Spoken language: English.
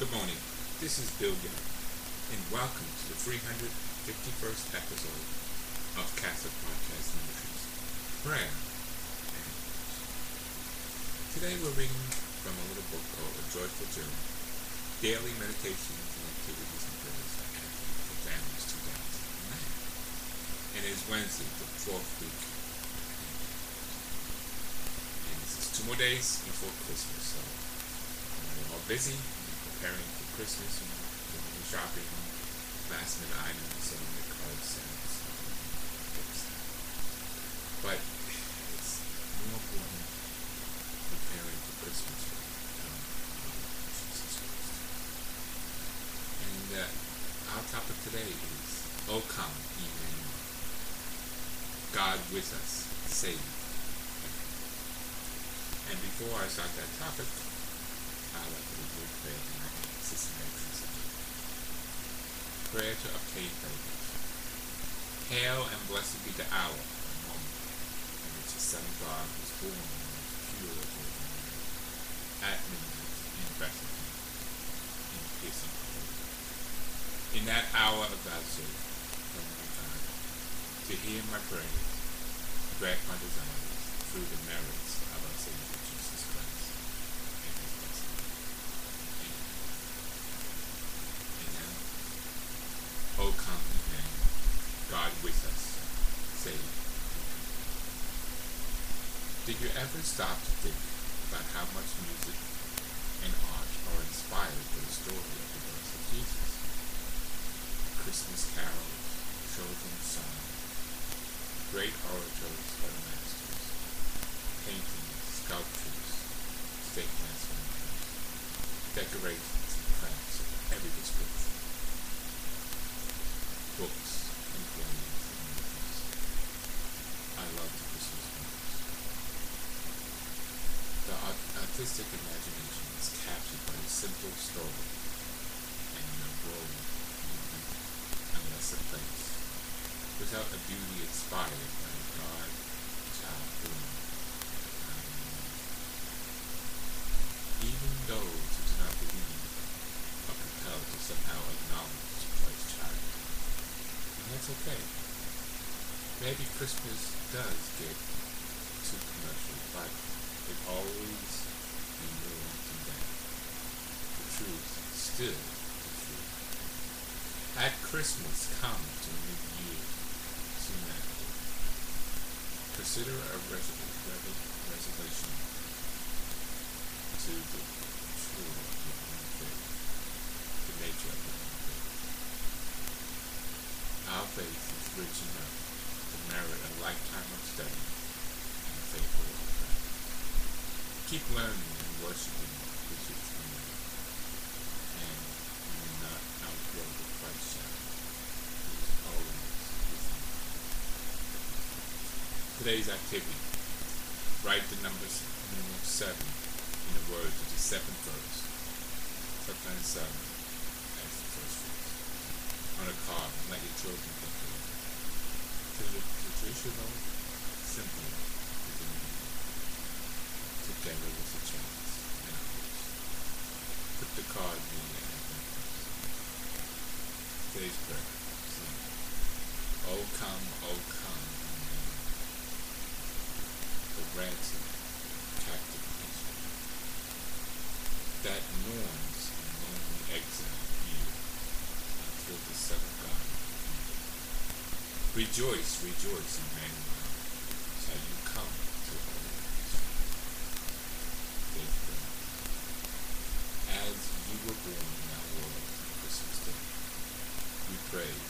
Good morning. This is Bill Young, and welcome to the 351st episode of Catholic Podcast Ministries Prayer. Today we're reading from a little book called A Joyful Journey Daily Meditations and Activities and Prayers by Catholic for Families 2009. And it is Wednesday, the fourth week. And this is two more days before Christmas, so we're all busy preparing for Christmas and doing shopping, last minute items, and the card sets. But it's more important preparing for Christmas. Um, Jesus Christ. And uh, our topic today is O come, Emmanuel. God with us, save. And before I start that topic, To do a prayer tonight. Systematic Prayer to obtain favors. Hail and blessed be the hour, the moment, in which the Son of God was born in the pure Virgin Mary, at midnight in Bethlehem, in piercing cold. In that hour of thy service, my God, to hear my prayers, grant my desires through the merits of our Savior Jesus Christ. and his blessed name. Amen. Amen. O come, Emmanuel, God with us, save. Did you ever stop to think about how much music and art are inspired by the story of the birth of Jesus? Christmas carols, children's songs, great oratorios by the masters, paintings, sculptures, state transformations, decorations and crafts of every description, books and plays and movies. I love the Christmas movies. The art- artistic imagination is captured by a simple story and no world movement unless a place, without a beauty inspired by a God child born even those who do not believe are compelled to somehow acknowledge Christ's child. And that's okay. Maybe Christmas does get too commercial, but it always be more than that. The truth is still the truth. At Christmas come to new year soon after. Consider a res- res- reservation to the true of own faith, the nature of your faith. Our faith is rich enough to merit a lifetime of study and faithful. Keep learning worshiping community, and not the Christ child is always. Today's activity. Write the numbers numeral seven in the words of the seventh verse. Sometimes seven as the first verse. On a card let your children of it. To the traditional, simple is the. Together with a a host. Put the card your advent Today's. Sing. Come, oh come, The ransom captive nation that mourns in lonely exile here until the of God. Rejoice, rejoice, Emmanuel, shall you come to all Israel. Faith prayer. As